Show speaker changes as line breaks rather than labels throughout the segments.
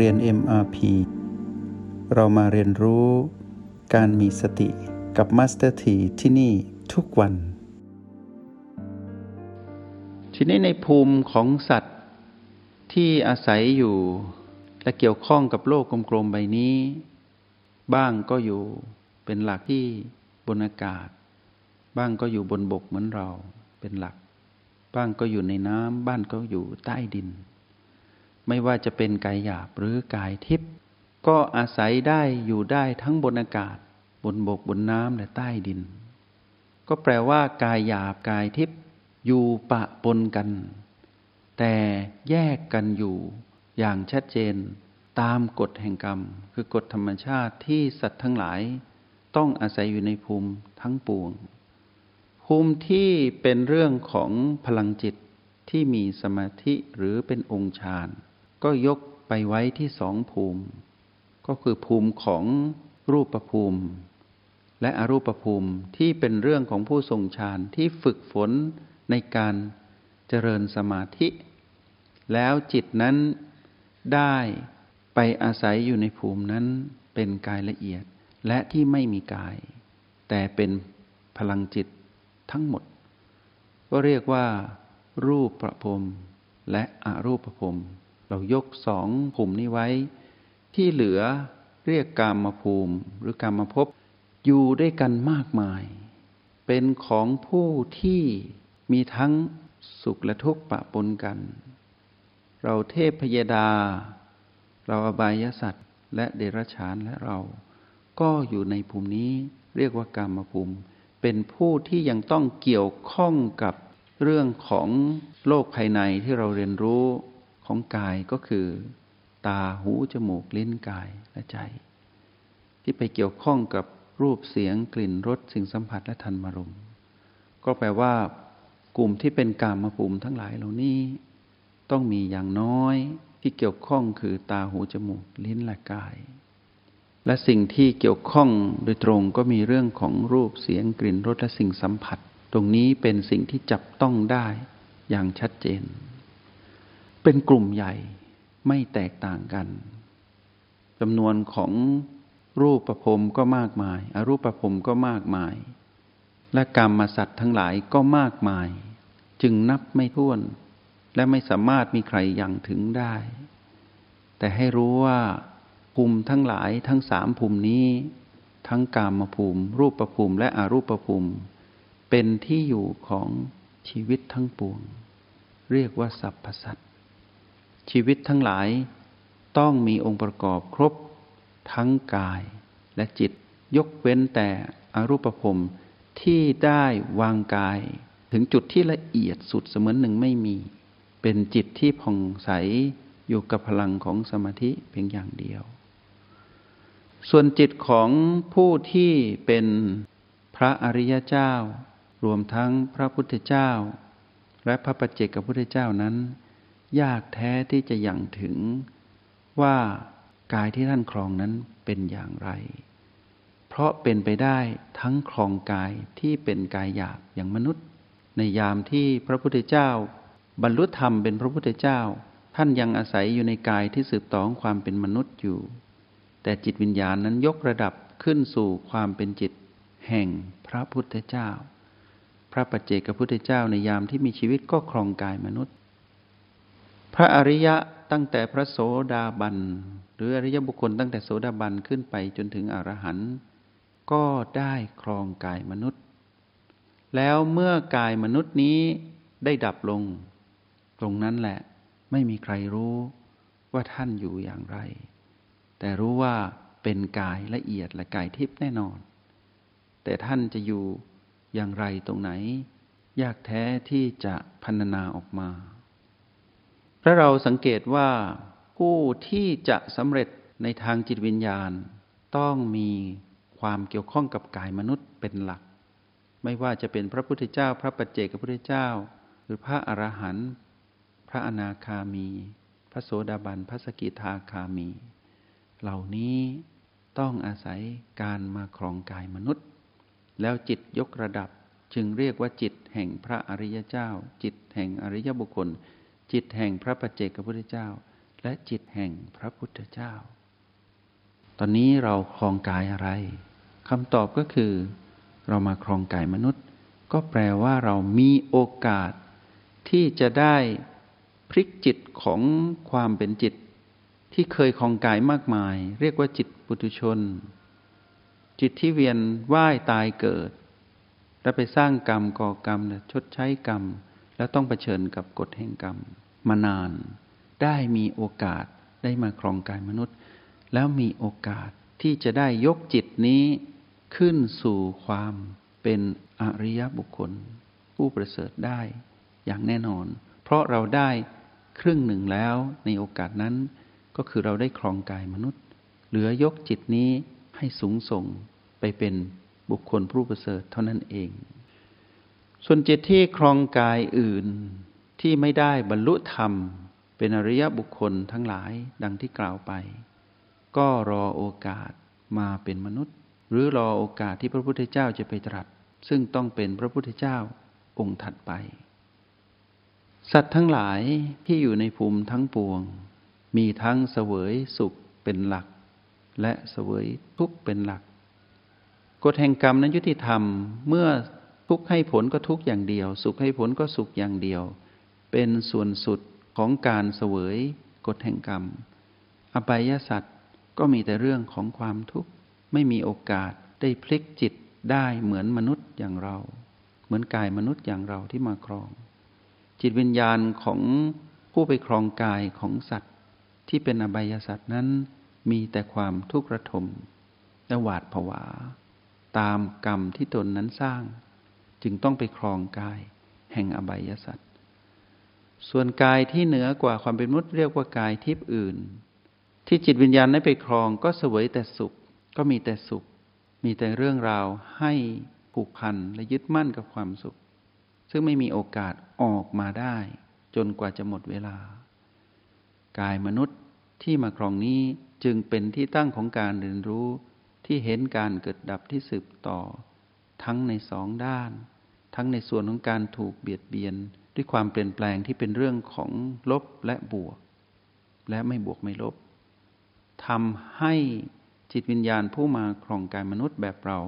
เรียน MRP เรามาเรียนรู้การมีสติกับ Master T ที่ที่นี่ทุกวัน ทีนี้ในภูมิของสัตว์ที่อาศัยอยู่และเกี่ยวข้องกับโลกกลมๆใบนี้ บ้างก็อยู่เป็นหลักที่บนอากาศ บ้างก็อยู่บนบกเหมือนเราเป็นหลัก บ้างก็อยู่ในน้ำบ้านก็อยู่ใต้ดิน ไม่ว่าจะเป็นกายหยาบหรือกายทิพย์ก็อาศัยได้อยู่ได้ทั้งบนอากาศ บนบกบนน้ำและใต้ดิน ก็แปลว่ากายหยาบกายทิพย์อยู่ปะปนกัน แต่แยกกันอยู่อย่างชัดเจนตามกฎแห่งกรรม คือกฎธรรมชาติที่สัตว์ทั้งหลาย ต้องอาศัยอยู่ในภูมิทั้งปวง ภูมิที่เป็นเรื่องของพลังจิตที่มีสมาธิหรือเป็นองค์ฌาน ก็ยกไปไว้ที่สองภูมิ ก็คือภูมิของรูปภูมิ และอรูปภูมิที่เป็นเรื่องของผู้ทรงฌานที่ฝึกฝนในการเจริญสมาธิ แล้วจิตนั้นได้ไปอาศัยอยู่ในภูมินั้นเป็นกายละเอียดและที่ไม่มีกาย แต่เป็นพลังจิตทั้งหมด ก็เรียกว่า รูปประพรมและอรูปประพรม เรายกสองภูมินี้ไว้ ที่เหลือเรียกกามภูมิหรือกามภพอยู่ด้วยกันมากมาย เป็นของผู้ที่มีทั้งสุขและทุกข์ปะปนกัน เราเทพพยดา เราอบายสัตว์ และเดรัจฉานและเรา ก็อยู่ในภูมินี้เรียกว่ากามภูมิ เป็นผู้ที่ยังต้องเกี่ยวข้องกับเรื่องของโลกภายในที่เราเรียนรู้ ของกายก็คือ ตาหูจมูกลิ้นกายและใจ ที่ไปเกี่ยวข้องกับรูปเสียงกลิ่นรสสิ่งสัมผัสและธรรมารมก็แปลว่ากลุ่มที่เป็นกามภูมิทั้งหลายเหล่านี้ ต้องมีอย่างน้อยที่เกี่ยวข้องคือตาหูจมูกลิ้นและกาย และสิ่งที่เกี่ยวข้องโดยตรงก็มีเรื่องของรูปเสียงกลิ่นรสและสิ่งสัมผัส ตรงนี้เป็นสิ่งที่จับต้องได้อย่างชัดเจน เป็นกลุ่มใหญ่ไม่แตกต่างกันจำนวนของรูปประพรมก็มากมาย อรูปประพรมก็มากมาย และกรรมมาสัตว์ทั้งหลายก็มากมาย จึงนับไม่ถ้วน และไม่สามารถมีใครยังถึงได้ แต่ให้รู้ว่าภูมิทั้งหลายทั้งสามภูมินี้ ทั้งกามภูมิ รูปประภูมิและอรูปประภูมิ เป็นที่อยู่ของชีวิตทั้งปวง เรียกว่าสัพพสัตว ชีวิตทั้งหลายต้องมีองค์ประกอบครบทั้งกายและจิต ยกเว้นแต่อรูปภพที่ได้วางกาย ถึงจุดที่ละเอียดสุดเสมือนหนึ่งไม่มี เป็นจิตที่ผ่องใสอยู่กับพลังของสมาธิเพียงอย่างเดียว ส่วนจิตของผู้ที่เป็นพระอริยเจ้า รวมทั้งพระพุทธเจ้า และพระปัจเจกพุทธเจ้านั้น ยากแท้ที่จะยังถึงว่ากายที่ท่านครองนั้นเป็นอย่างไร เพราะเป็นไปได้ทั้งครองกายที่เป็นกายหยาบอย่างมนุษย์ ในยามที่พระพุทธเจ้า บรรลุธรรมเป็นพระพุทธเจ้า ท่านยังอาศัยอยู่ในกายที่สืบต่อความเป็นมนุษย์อยู่ แต่จิตวิญญาณนั้นยกระดับขึ้นสู่ความเป็นจิตแห่งพระพุทธเจ้า พระปัจเจกพุทธเจ้าในยามที่มีชีวิตก็ครองกายมนุษย์ พระอริยะตั้งแต่พระโสดาบัน หรืออริยบุคคลตั้งแต่โสดาบันขึ้นไปจนถึงอรหันต์ก็ได้ครองกายมนุษย์ แล้วเมื่อกายมนุษย์นี้ได้ดับลง ตรงนั้นแหละไม่มีใครรู้ว่าท่านอยู่อย่างไร แต่รู้ว่าเป็นกายละเอียดและกายทิพย์แน่นอน แต่ท่านจะอยู่อย่างไรตรงไหน ยากแท้ที่จะพันนาออกมา ถ้าเราสังเกตว่าผู้ที่จะสำเร็จในทางจิตวิญญาณ ต้องมีความเกี่ยวข้องกับกายมนุษย์เป็นหลัก ไม่ว่าจะเป็นพระพุทธเจ้า พระปัจเจกพระพุทธเจ้า หรือพระอรหันต์พระอนาคามี พระโสดาบันพระสกิทาคามี เหล่านี้ต้องอาศัยการมาครองกายมนุษย์ แล้วจิตยกระดับจึงเรียกว่าจิตแห่งพระอริยเจ้า จิตแห่งอริยบุคคล จิตแห่งพระปัจเจกพุทธเจ้า และจิตแห่งพระพุทธเจ้า ตอนนี้เราครองกายอะไรคำตอบก็คือ เรามาครองกายมนุษย์ ก็แปลว่าเรามีโอกาส ที่จะได้พลิกจิตของความเป็นจิต ที่เคยคลองกายมากมาย เรียกว่าจิตปุถุชน จิตที่เวียนว่ายตายเกิด แล้วไปสร้างกรรมก่อกรรมชดใช้กรรม แล้วต้องเผชิญกับกฎแห่งกรรม มานาน ได้มีโอกาสได้มาครองกายมนุษย์ แล้วมีโอกาสที่จะได้ยกจิตนี้ขึ้นสู่ความเป็นอริยบุคคล ผู้ประเสริฐได้อย่างแน่นอน เพราะเราได้ครึ่งหนึ่งแล้วในโอกาสนั้นก็คือเราได้ครองกายมนุษย์ เหลือยกจิตนี้ให้สูงส่งไปเป็นบุคคลผู้ประเสริฐเท่านั้นเอง ส่วนจิตที่ครองกายอื่น ที่ไม่ได้บรรลุธรรม เป็นอริยบุคคลทั้งหลายดังที่กล่าวไป ก็รอโอกาสมาเป็นมนุษย์ หรือรอโอกาสที่พระพุทธเจ้าจะไปตรัส ซึ่งต้องเป็นพระพุทธเจ้าองค์ถัดไป สัตว์ทั้งหลายที่อยู่ในภูมิทั้งปวง มีทั้งเสวยสุขเป็นหลัก และเสวยทุกข์เป็นหลักกฎแห่งกรรมนั้นยุติธรรมเมื่อทุกข์ให้ผลก็ทุกข์อย่างเดียว สุขให้ผลก็สุขอย่างเดียว เป็นส่วนสุดของการเสวยกฎแห่งกรรม อบายสัตว์ก็มีแต่เรื่องของความทุกข์ ไม่มีโอกาสได้พลิกจิตได้เหมือนมนุษย์อย่างเรา เหมือนกายมนุษย์อย่างเราที่มาครอง จิตวิญญาณของผู้ไปครองกายของสัตว์ ที่เป็นอบายสัตว์นั้น มีแต่ความทุกข์ระทมและหวาดผวา ตามกรรมที่ตนนั้นสร้าง จึงต้องไปครองกายแห่งอบายสัตว์ ส่วนกายที่เหนือกว่าความเป็นมนุษย์เรียกว่ากายทิพย์อื่น ที่จิตวิญญาณได้ไปครองก็เสวยแต่สุข ก็มีแต่สุข มีแต่เรื่องราวให้ผูกพันและยึดมั่นกับความสุข ซึ่งไม่มีโอกาสออกมาได้ จนกว่าจะหมดเวลา กายมนุษย์ที่มาครองนี้จึงเป็นที่ตั้งของการเรียนรู้ที่เห็นการเกิดดับที่สืบต่อ ทั้งในสองด้าน ทั้งในส่วนของการถูกเบียดเบียน ด้วยความเปลี่ยนแปลงที่เป็นเรื่องของลบและบวก และไม่บวกไม่ลบทำให้จิตวิญญาณผู้มาครองกายมนุษย์แบบเรา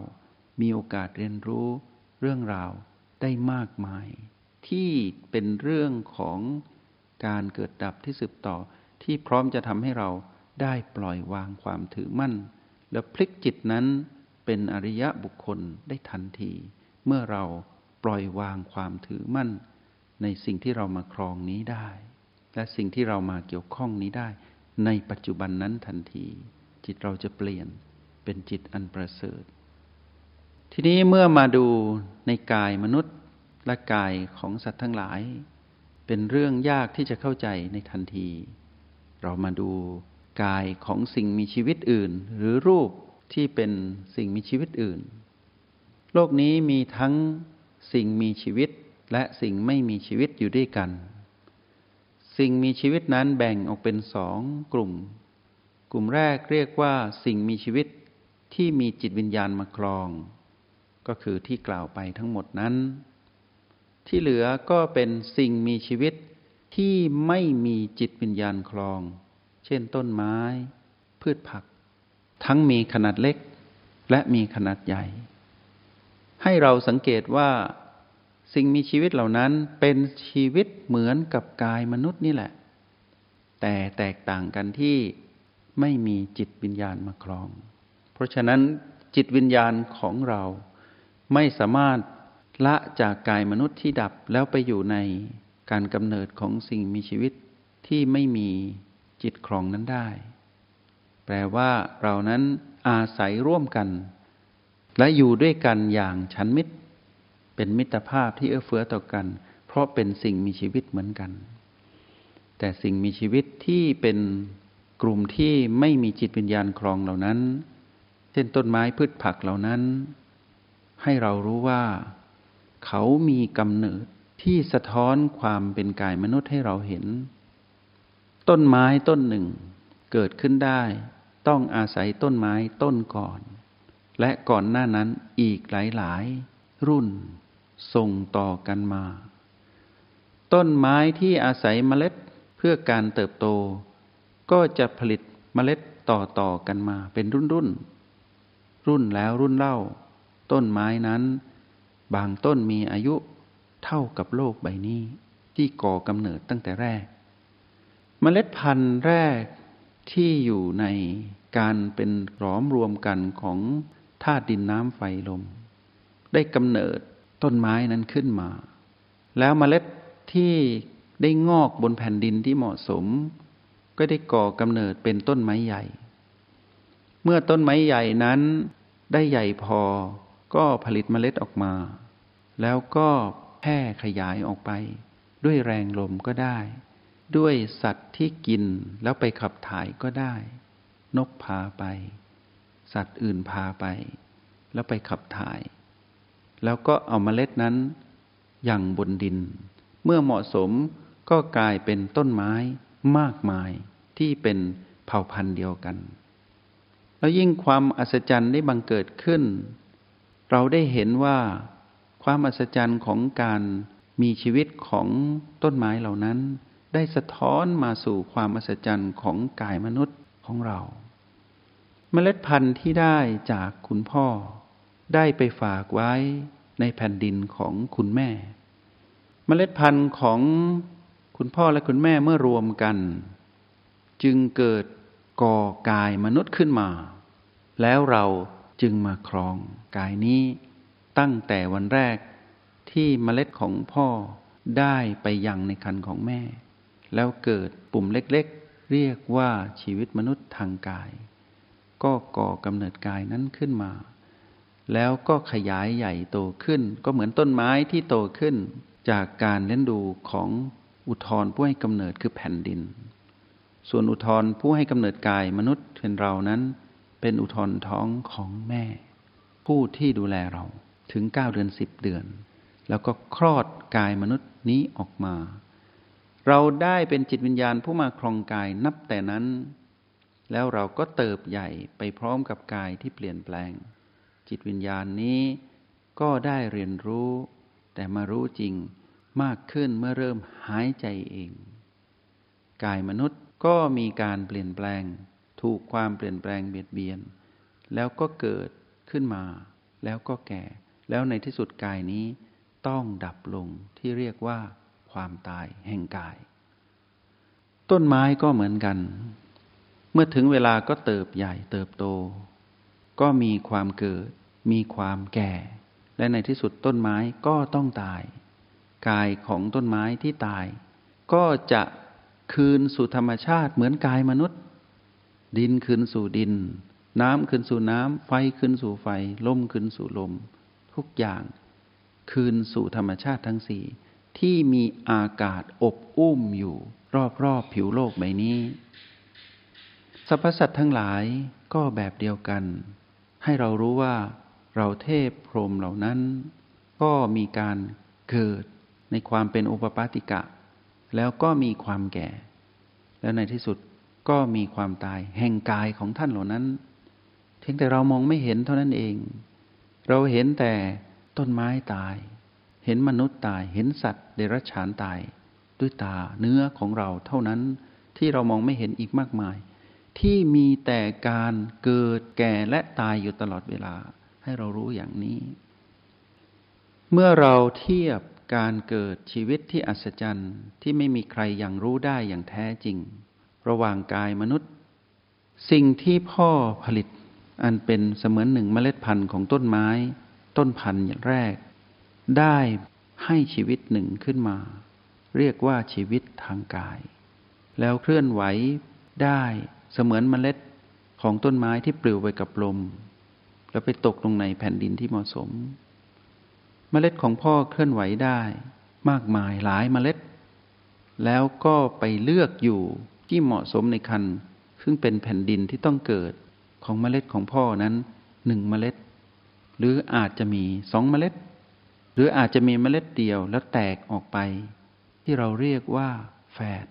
มีโอกาสเรียนรู้เรื่องราวได้มากมาย ที่เป็นเรื่องของการเกิดดับที่สืบต่อที่พร้อมจะทำให้เราได้ปล่อยวางความถือมั่น และพลิกจิตนั้นเป็นอริยะบุคคลได้ทันที เมื่อเราปล่อยวางความถือมั่น ในสิ่งที่เรามาครองนี้ได้ และสิ่งที่เรามาเกี่ยวข้องนี้ได้ ในปัจจุบันนั้นทันที จิตเราจะเปลี่ยนเป็นจิตอันประเสริฐ ทีนี้เมื่อมาดูในกายมนุษย์และกายของสัตว์ทั้งหลาย เป็นเรื่องยากที่จะเข้าใจในทันที เรามาดูกายของสิ่งมีชีวิตอื่น หรือรูปที่เป็นสิ่งมีชีวิตอื่น โลกนี้มีทั้งสิ่งมีชีวิต และสิ่งไม่มีชีวิตอยู่ด้วยกัน สิ่งมีชีวิตนั้นแบ่งออกเป็นสองกลุ่ม กลุ่มแรกเรียกว่าสิ่งมีชีวิตที่มีจิตวิญญาณมาครอง ก็คือที่กล่าวไปทั้งหมดนั้น ที่เหลือก็เป็นสิ่งมีชีวิตที่ไม่มีจิตวิญญาณครอง เช่นต้นไม้ พืชผัก ทั้งมีขนาดเล็กและมีขนาดใหญ่ ให้เราสังเกตว่า สิ่งมีชีวิตเหล่านั้นเป็นชีวิตเหมือนกับกายมนุษย์นี่แหละ แต่แตกต่างกันที่ไม่มีจิตวิญญาณมาครอง เพราะฉะนั้นจิตวิญญาณของเราไม่สามารถละจากกายมนุษย์ที่ดับแล้วไปอยู่ในการกำเนิดของสิ่งมีชีวิตที่ไม่มีจิตครองนั้นได้ แปลว่าเรานั้นอาศัยร่วมกัน และอยู่ด้วยกันอย่างฉันมิตร เป็นมิตรภาพที่เอื้อเฟื้อต่อกัน เพราะเป็นสิ่งมีชีวิตเหมือนกัน แต่สิ่งมีชีวิตที่เป็นกลุ่มที่ไม่มีจิตวิญญาณครองเหล่านั้น เช่นต้นไม้พืชผักเหล่านั้น ให้เรารู้ว่า เขามีกำเนิดที่สะท้อนความเป็นกายมนุษย์ให้เราเห็น ต้นไม้ต้นหนึ่งเกิดขึ้นได้ ต้องอาศัยต้นไม้ต้นก่อน และก่อนหน้านั้นอีกหลาย ๆ รุ่น ส่งต่อกันมา ต้นไม้ที่อาศัยเมล็ดเพื่อการเติบโต ก็จะผลิตเมล็ดต่อต่อกันมาเป็นรุ่นรุ่น รุ่นแล้วรุ่นเล่า ต้นไม้นั้น บางต้นมีอายุเท่ากับโลกใบนี้ที่ก่อกำเนิดตั้งแต่แรก เมล็ดพันธุ์แรกที่อยู่ในการเป็นหลอมรวมกันของธาตุดินน้ำไฟลม ได้กำเนิด ต้นไม้นั้นขึ้นมา แล้วเมล็ดที่ได้งอกบนแผ่นดินที่เหมาะสม ก็ได้ก่อกำเนิดเป็นต้นไม้ใหญ่ เมื่อต้นไม้ใหญ่นั้นได้ใหญ่พอก็ผลิตเมล็ดออกมา แล้วก็แพร่ขยายออกไป ด้วยแรงลมก็ได้ ด้วยสัตว์ที่กินแล้วไปขับถ่ายก็ได้ นกพาไป สัตว์อื่นพาไป แล้วไปขับถ่าย แล้วก็เอาเมล็ดนั้นอย่างบนดิน เมื่อเหมาะสมก็กลายเป็นต้นไม้มากมายที่เป็นเผ่าพันธุ์เดียวกัน แล้วยิ่งความอัศจรรย์ได้บังเกิดขึ้น เราได้เห็นว่าความอัศจรรย์ของการมีชีวิตของต้นไม้เหล่านั้น ได้สะท้อนมาสู่ความอัศจรรย์ของกายมนุษย์ของเรา เมล็ดพันธุ์ที่ได้จากคุณพ่อ ได้ไปฝากไว้ในแผ่นดินของคุณแม่ เมล็ดพันธุ์ของคุณพ่อและคุณแม่เมื่อรวมกัน จึงเกิดก่อกายมนุษย์ขึ้นมา แล้วเราจึงมาครองกายนี้ ตั้งแต่วันแรกที่เมล็ดของพ่อได้ไปยังในคันของแม่ แล้วเกิดปุ่มเล็กๆ เรียกว่าชีวิตมนุษย์ทางกาย ก็ก่อกำเนิดกายนั้นขึ้นมา แล้วก็ขยายใหญ่โตขึ้น ก็เหมือนต้นไม้ที่โตขึ้น จากการเลี้ยงดูของอุทธรผู้ให้กำเนิดคือแผ่นดิน ส่วนอุทธรผู้ให้กำเนิดกายมนุษย์เป็นเรานั้น เป็นอุทธรท้องของแม่ ผู้ที่ดูแลเราถึงเก้าเดือนสิบเดือน แล้วก็คลอดกายมนุษย์นี้ออกมา เราได้เป็นจิตวิญญาณผู้มาครองกายนับแต่นั้น แล้วเราก็เติบใหญ่ไปพร้อมกับกายที่เปลี่ยนแปลง จิตวิญญาณนี้ ก็ได้เรียนรู้ แต่มารู้จริงมากขึ้นเมื่อเริ่มหายใจเอง กายมนุษย์ก็มีการเปลี่ยนแปลง ถูกความเปลี่ยนแปลงเบียดเบียน แล้วก็เกิดขึ้นมา แล้วก็แก่ แล้วในที่สุดกายนี้ต้องดับลงที่เรียกว่าความตายแห่งกาย ต้นไม้ก็เหมือนกัน เมื่อถึงเวลาก็เติบใหญ่เติบโต ก็มีความเกิด มีความแก่ และในที่สุดต้นไม้ก็ต้องตาย กายของต้นไม้ที่ตาย ก็จะคืนสู่ธรรมชาติเหมือนกายมนุษย์ ดินคืนสู่ดิน น้ำคืนสู่น้ำ ไฟคืนสู่ไฟ ลมคืนสู่ลม ทุกอย่าง คืนสู่ธรรมชาติทั้งสี่ที่มีอากาศอบอุ้มอยู่รอบๆผิวโลกใบนี้สรรพสัตว์ทั้งหลายก็แบบเดียวกัน ให้เรารู้ว่าเราเทพพรหมเหล่านั้น ก็มีการเกิดในความเป็นอุปปาติกะ แล้วก็มีความแก่ แล้วในที่สุดก็มีความตายแห่งกายของท่านเหล่านั้นเพียงแต่เรามองไม่เห็นเท่านั้นเอง เราเห็นแต่ต้นไม้ตาย เห็นมนุษย์ตาย เห็นสัตว์เดรัจฉานตาย ด้วยตาเนื้อของเราเท่านั้นที่เรามองไม่เห็นอีกมากมาย ที่มีแต่การเกิดแก่และตายอยู่ตลอดเวลา ให้เรารู้อย่างนี้ เมื่อเราเทียบการเกิดชีวิตที่อัศจรรย์ที่ไม่มีใครย่างรู้ได้อย่างแท้จริง ระหว่างกายมนุษย์ สิ่งที่พ่อผลิต อันเป็นเสมือนหนึ่งเมล็ดพันธุ์ของต้นไม้ ต้นพันธุ์อย่างแรก ได้ให้ชีวิตหนึ่งขึ้นมา เรียกว่าชีวิตทางกาย แล้วเคลื่อนไหวได้ เสมือนเมล็ดของต้นไม้ที่ปลิวไปกับลม แล้วไปตกลงในแผ่นดินที่เหมาะสม เมล็ดของพ่อเคลื่อนไหวได้มากมายหลายเมล็ด แล้วก็ไปเลือกอยู่ที่เหมาะสมในคันซึ่งเป็นแผ่นดินที่ต้องเกิดของเมล็ดของพ่อนั้นหนึ่งเมล็ด หรืออาจจะมีสองเมล็ด หรืออาจจะมีเมล็ดเดียวแล้วแตกออกไป ที่เราเรียกว่าแฝด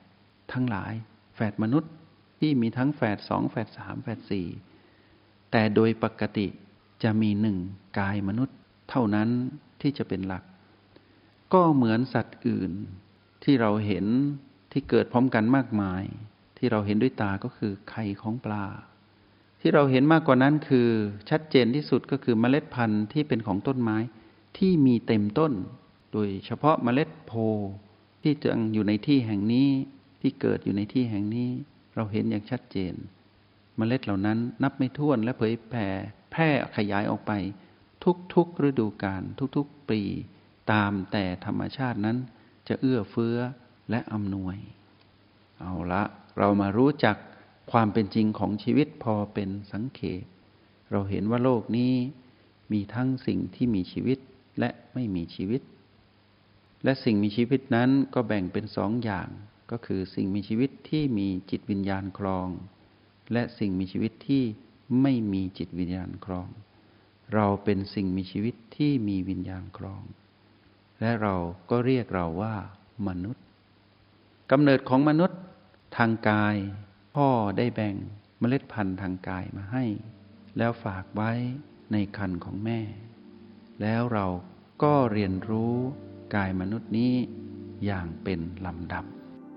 ทั้งหลาย แฝดมนุษย์ ที่มีทั้งแฝดสองแฝดสามแฝดสี่แต่โดยปกติจะมีหนึ่งกายมนุษย์เท่านั้นที่จะเป็นหลัก ก็เหมือนสัตว์อื่นที่เราเห็นที่เกิดพร้อมกันมากมาย ที่เราเห็นด้วยตาก็คือไข่ของปลา ที่เราเห็นมากกว่านั้นคือชัดเจนที่สุดก็คือเมล็ดพันธุ์ที่เป็นของต้นไม้ที่มีเต็มต้น โดยเฉพาะเมล็ดโพที่จังอยู่ในที่แห่งนี้ที่เกิดอยู่ในที่แห่งนี้ เราเห็นอย่างชัดเจนเมล็ดเหล่านั้นนับไม่ถ้วนและเผยแผ่แพร่ขยายออกไป ทุกๆฤดูกาลทุกๆปี ตามแต่ธรรมชาตินั้น จะเอื้อเฟื้อและอำนวย เอาละเรามารู้จักความเป็นจริงของชีวิตพอเป็นสังเขตเราเห็นว่าโลกนี้มีทั้งสิ่งที่มีชีวิตและไม่มีชีวิต และสิ่งมีชีวิตนั้นก็แบ่งเป็นสองอย่าง ก็คือสิ่งมีชีวิตที่มีจิตวิญญาณครอง และสิ่งมีชีวิตที่ไม่มีจิตวิญญาณครอง เราเป็นสิ่งมีชีวิตที่มีวิญญาณครอง และเราก็เรียกเราว่ามนุษย์กำเนิดของมนุษย์ทางกาย พ่อได้แบ่งเมล็ดพันธุ์ทางกายมาให้ แล้วฝากไว้ในคันของแม่ แล้วเราก็เรียนรู้กายมนุษย์นี้อย่างเป็นลำดับ